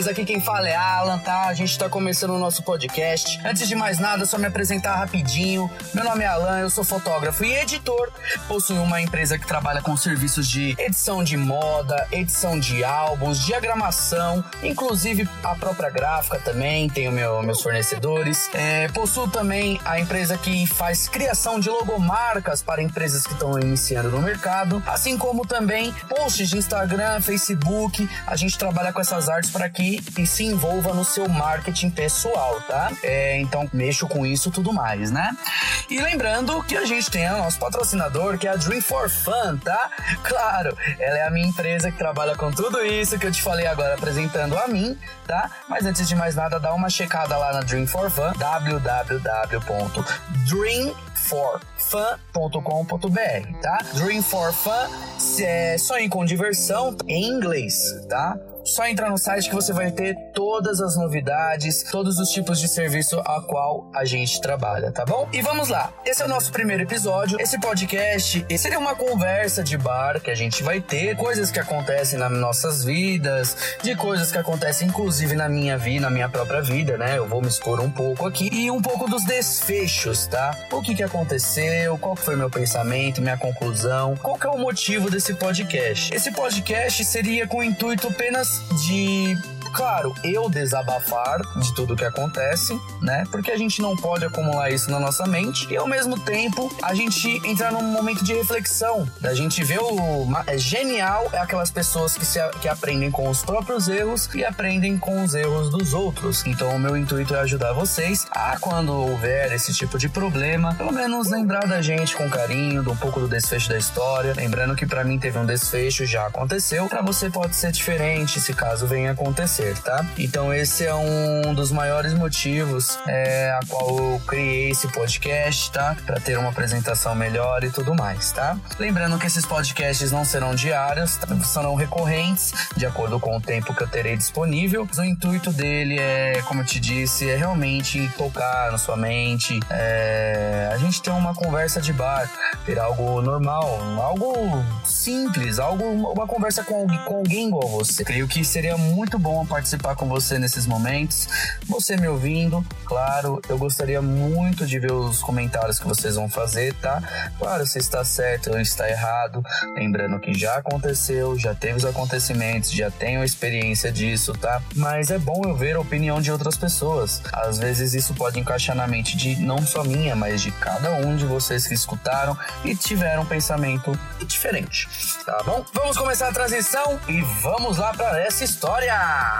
vocês? Aqui quem fala é Alan, tá? A gente tá começando o nosso podcast. Antes de mais nada, só me apresentar rapidinho. Meu nome é Alan, eu sou fotógrafo e editor. Possuo uma empresa que trabalha com serviços de edição de moda, edição de álbuns, diagramação, inclusive a própria gráfica também, tenho meu, meus fornecedores. É, possuo também a empresa que faz criação de logomarcas para empresas que estão iniciando no mercado, assim como também posts de Instagram, Facebook. A gente trabalha com essas artes para que se envolva no seu marketing pessoal, tá? É, então mexo com isso tudo mais, né? E lembrando que a gente tem o nosso patrocinador, que é a Dream for Fun, tá? Claro, ela é a minha empresa que trabalha com tudo isso que eu te falei agora apresentando a mim, tá? Mas antes de mais nada, dá uma checada lá na Dream for Fun, www.dreamforfun.com.br, tá? Dream for Fun é sonho com diversão em inglês, tá? Só entrar no site que você vai ter todas as novidades, todos os tipos de serviço a qual a gente trabalha, tá bom? E vamos lá. Esse é o nosso primeiro episódio. Esse podcast seria uma conversa de bar que a gente vai ter, coisas que acontecem nas nossas vidas, de coisas que acontecem inclusive na minha vida, na minha própria vida, né? Eu vou me expor um pouco aqui e um pouco dos desfechos, tá? O que que aconteceu, qual foi meu pensamento, minha conclusão, qual que é o motivo desse podcast? Esse podcast seria com o intuito apenas de claro, eu desabafar de tudo que acontece, né? Porque a gente não pode acumular isso na nossa mente e ao mesmo tempo a gente entrar num momento de reflexão, da gente ver o é genial é aquelas pessoas que, se, que aprendem com os próprios erros e aprendem com os erros dos outros. Então o meu intuito é ajudar vocês a quando houver esse tipo de problema, pelo menos lembrar da gente com carinho, um pouco do desfecho da história, lembrando que para mim teve um desfecho, já aconteceu, para você pode ser diferente se caso venha acontecer tá? Então esse é um dos maiores motivos é, a qual eu criei esse podcast, tá? Para ter uma apresentação melhor e tudo mais, tá? Lembrando que esses podcasts não serão diários, tá? serão recorrentes, de acordo com o tempo que eu terei disponível. O intuito dele é, como eu te disse, é realmente tocar na sua mente, é, a gente ter uma conversa de bar, ter algo normal, algo simples, algo uma conversa com, com alguém igual você. Creio que seria muito bom participar com você nesses momentos. Você me ouvindo, claro, eu gostaria muito de ver os comentários que vocês vão fazer, tá? Claro, se está certo ou está errado. Lembrando que já aconteceu, já teve os acontecimentos, já tenho experiência disso, tá? Mas é bom eu ver a opinião de outras pessoas. Às vezes isso pode encaixar na mente de não só minha, mas de cada um de vocês que escutaram e tiveram um pensamento diferente, tá bom? Vamos começar a transição e vamos lá para essa história!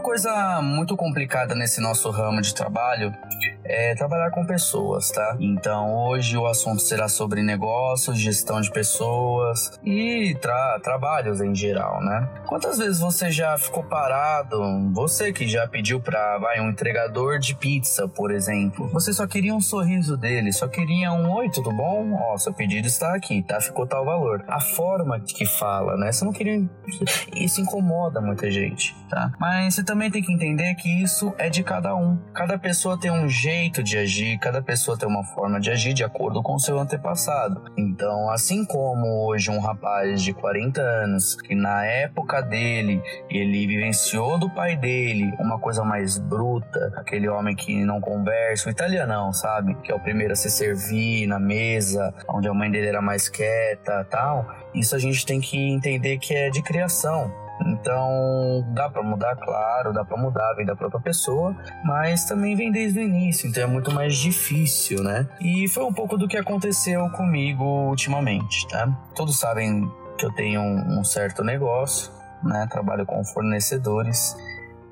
Uma coisa muito complicada nesse nosso ramo de trabalho é trabalhar com pessoas, tá? Então hoje o assunto será sobre negócios, gestão de pessoas e tra trabalhos em geral, né? Quantas vezes você já ficou parado? Você que já pediu para vai um entregador de pizza, por exemplo, você só queria um sorriso dele, só queria um oi, tudo bom? Ó, seu pedido está aqui, tá? Ficou tal valor. A forma que fala, né? Você não queria isso incomoda muita gente, tá? Mas você também tem que entender que isso é de cada um. Cada pessoa tem um jeito de agir, cada pessoa tem uma forma de agir de acordo com seu antepassado. Então, assim como hoje um rapaz de 40 anos, que na época dele ele vivenciou do pai dele uma coisa mais bruta, aquele homem que não conversa, o italianão, sabe? Que é o primeiro a se servir na mesa, onde a mãe dele era mais quieta tal. Isso a gente tem que entender que é de criação. Então, dá para mudar, claro, dá para mudar, vem da própria pessoa, mas também vem desde o início, então é muito mais difícil, né? E foi um pouco do que aconteceu comigo ultimamente, tá? Todos sabem que eu tenho um, certo negócio, né? Trabalho com fornecedores.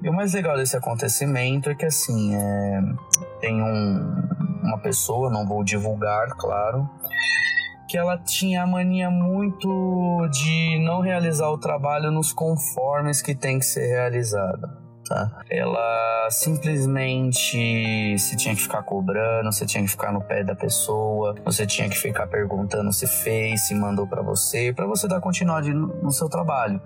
E o mais legal desse acontecimento é que, assim, é... tem um, uma pessoa, não vou divulgar, claro, que ela tinha a mania muito de não realizar o trabalho nos conformes que tem que ser realizado. Tá? Ela simplesmente se tinha que ficar cobrando, você tinha que ficar no pé da pessoa, você tinha que ficar perguntando se fez, se mandou para você, para você dar continuidade no seu trabalho.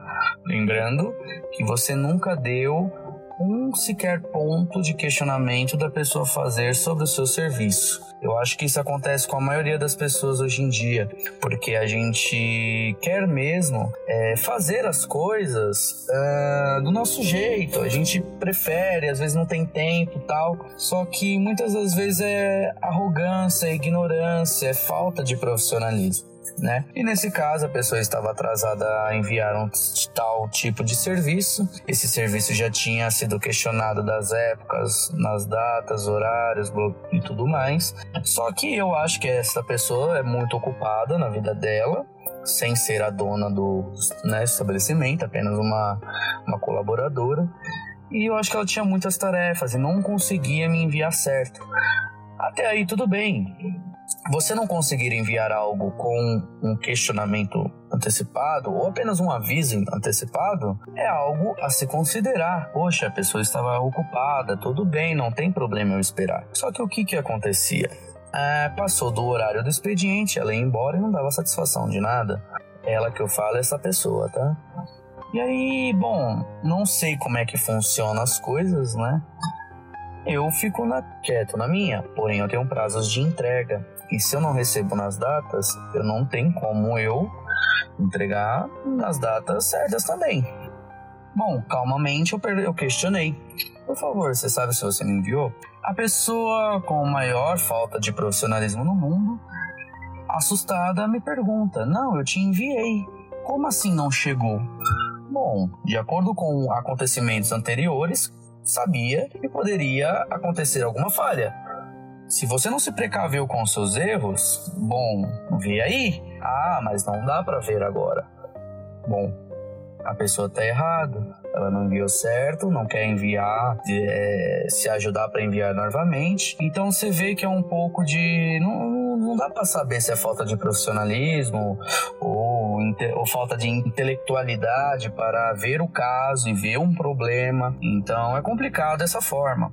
Lembrando que você nunca deu um sequer ponto de questionamento da pessoa fazer sobre o seu serviço. Eu acho que isso acontece com a maioria das pessoas hoje em dia, porque a gente quer mesmo é, fazer as coisas uh, do nosso jeito. A gente prefere, às vezes não tem tempo tal. Só que muitas das vezes é arrogância, é ignorância, é falta de profissionalismo né? E nesse caso, a pessoa estava atrasada a enviar um tal tipo de serviço. Esse serviço já tinha sido questionado das épocas, nas datas, horários e tudo mais. Só que eu acho que essa pessoa é muito ocupada na vida dela sem ser a dona do né, estabelecimento, apenas uma, uma colaboradora. E eu acho que ela tinha muitas tarefas e não conseguia me enviar certo. Até aí tudo bem você não conseguir enviar algo com um questionamento antecipado ou apenas um aviso antecipado é algo a se considerar. Poxa, a pessoa estava ocupada, tudo bem, não tem problema eu esperar. Só que o que, que acontecia? É, passou do horário do expediente, ela ia embora e não dava satisfação de nada. Ela que eu falo é essa pessoa, tá? E aí, bom, não sei como é que funcionam as coisas, né? Eu fico na, quieto na minha, porém eu tenho prazos de entrega. E se eu não recebo nas datas, eu não tenho como eu entregar nas datas certas também. Bom, calmamente eu, eu questionei. Por favor, você sabe se você me enviou? A pessoa com maior falta de profissionalismo no mundo, assustada, me pergunta: Não, eu te enviei. Como assim não chegou? Bom, de acordo com acontecimentos anteriores, sabia que poderia acontecer alguma falha. Se você não se precaveu com os seus erros, bom, vê aí. Ah, mas não dá para ver agora. Bom, a pessoa tá errada, ela não enviou certo, não quer enviar, é, se ajudar para enviar novamente. Então você vê que é um pouco de. Não, não dá para saber se é falta de profissionalismo ou, ou falta de intelectualidade para ver o caso e ver um problema. Então é complicado dessa forma.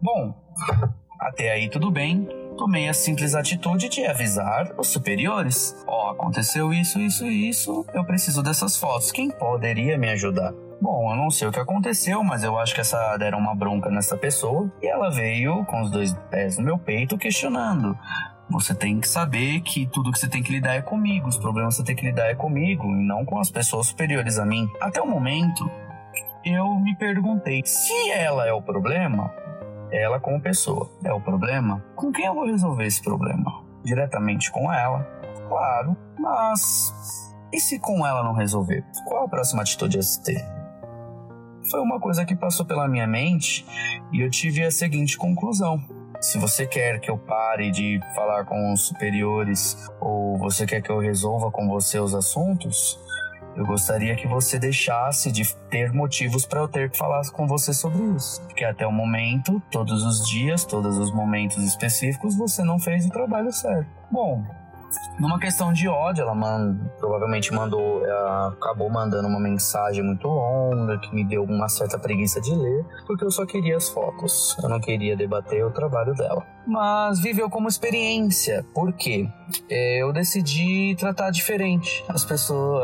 Bom, até aí tudo bem. Tomei a simples atitude de avisar os superiores. Ó, oh, aconteceu isso, isso e isso. Eu preciso dessas fotos. Quem poderia me ajudar? Bom, eu não sei o que aconteceu, mas eu acho que essa deram uma bronca nessa pessoa e ela veio com os dois pés no meu peito questionando. Você tem que saber que tudo que você tem que lidar é comigo, os problemas que você tem que lidar é comigo e não com as pessoas superiores a mim. Até o momento, eu me perguntei: se ela é o problema, ela como pessoa. É o problema? Com quem eu vou resolver esse problema? Diretamente com ela? Claro, mas e se com ela não resolver? Qual a próxima atitude a se ter? Foi uma coisa que passou pela minha mente e eu tive a seguinte conclusão. Se você quer que eu pare de falar com os superiores ou você quer que eu resolva com você os assuntos, eu gostaria que você deixasse de ter motivos para eu ter que falar com você sobre isso. Porque até o momento, todos os dias, todos os momentos específicos, você não fez o trabalho certo. Bom, numa questão de ódio, ela provavelmente mandou, ela acabou mandando uma mensagem muito longa que me deu uma certa preguiça de ler, porque eu só queria as fotos, eu não queria debater o trabalho dela. Mas viveu como experiência, porque é, eu decidi tratar diferente as pessoas,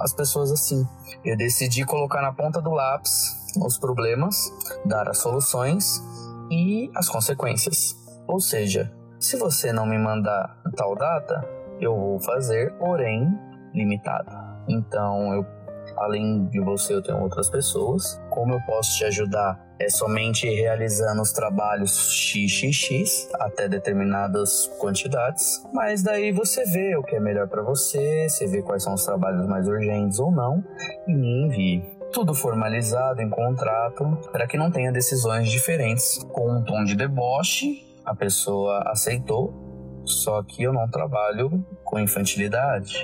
as pessoas assim. Eu decidi colocar na ponta do lápis os problemas, dar as soluções e as consequências. Ou seja, se você não me mandar tal data, eu vou fazer, porém limitado. Então, eu, além de você, eu tenho outras pessoas. Como eu posso te ajudar? É somente realizando os trabalhos XXX até determinadas quantidades, mas daí você vê o que é melhor para você, você vê quais são os trabalhos mais urgentes ou não e me envie tudo formalizado em contrato para que não tenha decisões diferentes com um tom de deboche a pessoa aceitou, só que eu não trabalho com infantilidade.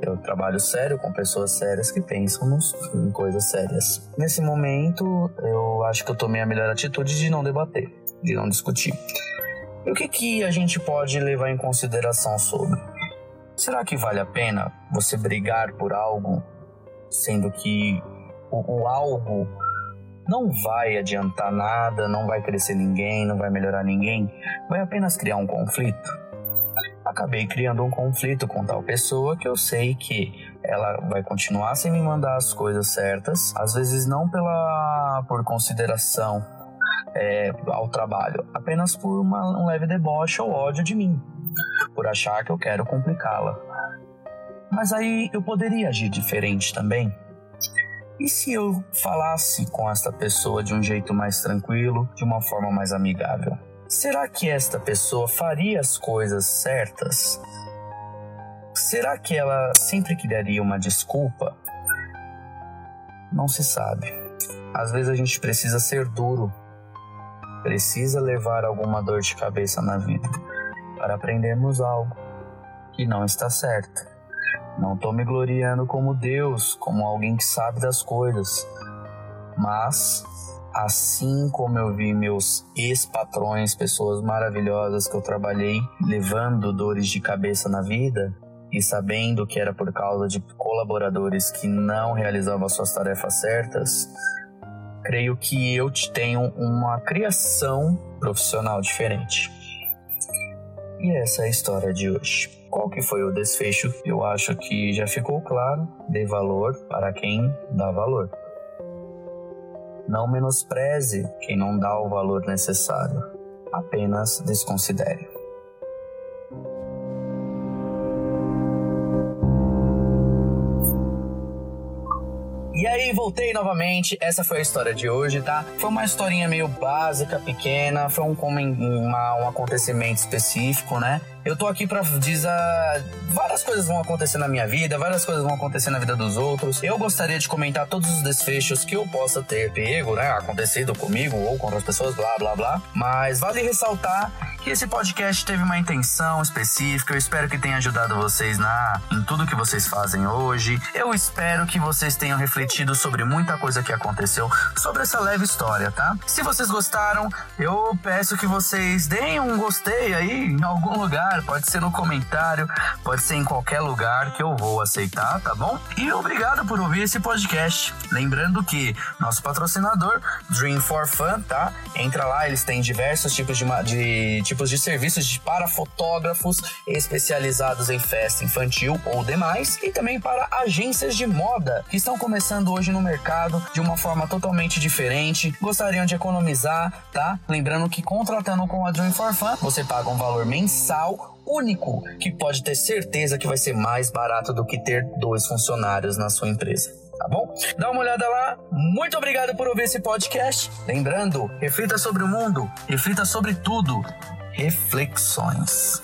Eu trabalho sério com pessoas sérias que pensam nos, em coisas sérias. Nesse momento, eu acho que eu tomei a melhor atitude de não debater, de não discutir. E o que, que a gente pode levar em consideração sobre? Será que vale a pena você brigar por algo, sendo que o, o algo não vai adiantar nada, não vai crescer ninguém, não vai melhorar ninguém, vai apenas criar um conflito. Acabei criando um conflito com tal pessoa que eu sei que, ela vai continuar sem me mandar as coisas certas, às vezes não pela por consideração é, ao trabalho, apenas por uma, um leve deboche ou ódio de mim, por achar que eu quero complicá-la. Mas aí eu poderia agir diferente também. E se eu falasse com esta pessoa de um jeito mais tranquilo, de uma forma mais amigável? Será que esta pessoa faria as coisas certas? Será que ela sempre criaria uma desculpa? Não se sabe. Às vezes a gente precisa ser duro, precisa levar alguma dor de cabeça na vida para aprendermos algo que não está certo. Não estou me gloriando como Deus, como alguém que sabe das coisas, mas assim como eu vi meus ex-patrões, pessoas maravilhosas que eu trabalhei, levando dores de cabeça na vida e sabendo que era por causa de colaboradores que não realizavam suas tarefas certas, creio que eu tenho uma criação profissional diferente. E essa é a história de hoje. Qual que foi o desfecho? Eu acho que já ficou claro. Dê valor para quem dá valor. Não menospreze quem não dá o valor necessário. Apenas desconsidere. E aí, voltei novamente. Essa foi a história de hoje, tá? Foi uma historinha meio básica, pequena. Foi um, uma, um acontecimento específico, né? Eu tô aqui pra dizer. Várias coisas vão acontecer na minha vida, várias coisas vão acontecer na vida dos outros. Eu gostaria de comentar todos os desfechos que eu possa ter pego, né? Acontecido comigo ou com outras pessoas, blá blá blá. Mas vale ressaltar que esse podcast teve uma intenção específica. Eu espero que tenha ajudado vocês na em tudo que vocês fazem hoje. Eu espero que vocês tenham refletido sobre muita coisa que aconteceu sobre essa leve história, tá? Se vocês gostaram, eu peço que vocês deem um gostei aí em algum lugar pode ser no comentário, pode ser em qualquer lugar que eu vou aceitar, tá bom? E obrigado por ouvir esse podcast. Lembrando que nosso patrocinador, Dream for Fun, tá? Entra lá, eles têm diversos tipos de, de tipos de serviços de, para fotógrafos especializados em festa infantil ou demais, e também para agências de moda que estão começando hoje no mercado de uma forma totalmente diferente, gostariam de economizar, tá? Lembrando que contratando com a Dream for Fun, você paga um valor mensal único que pode ter certeza que vai ser mais barato do que ter dois funcionários na sua empresa. Tá bom? Dá uma olhada lá. Muito obrigado por ouvir esse podcast. Lembrando, reflita sobre o mundo, reflita sobre tudo. Reflexões.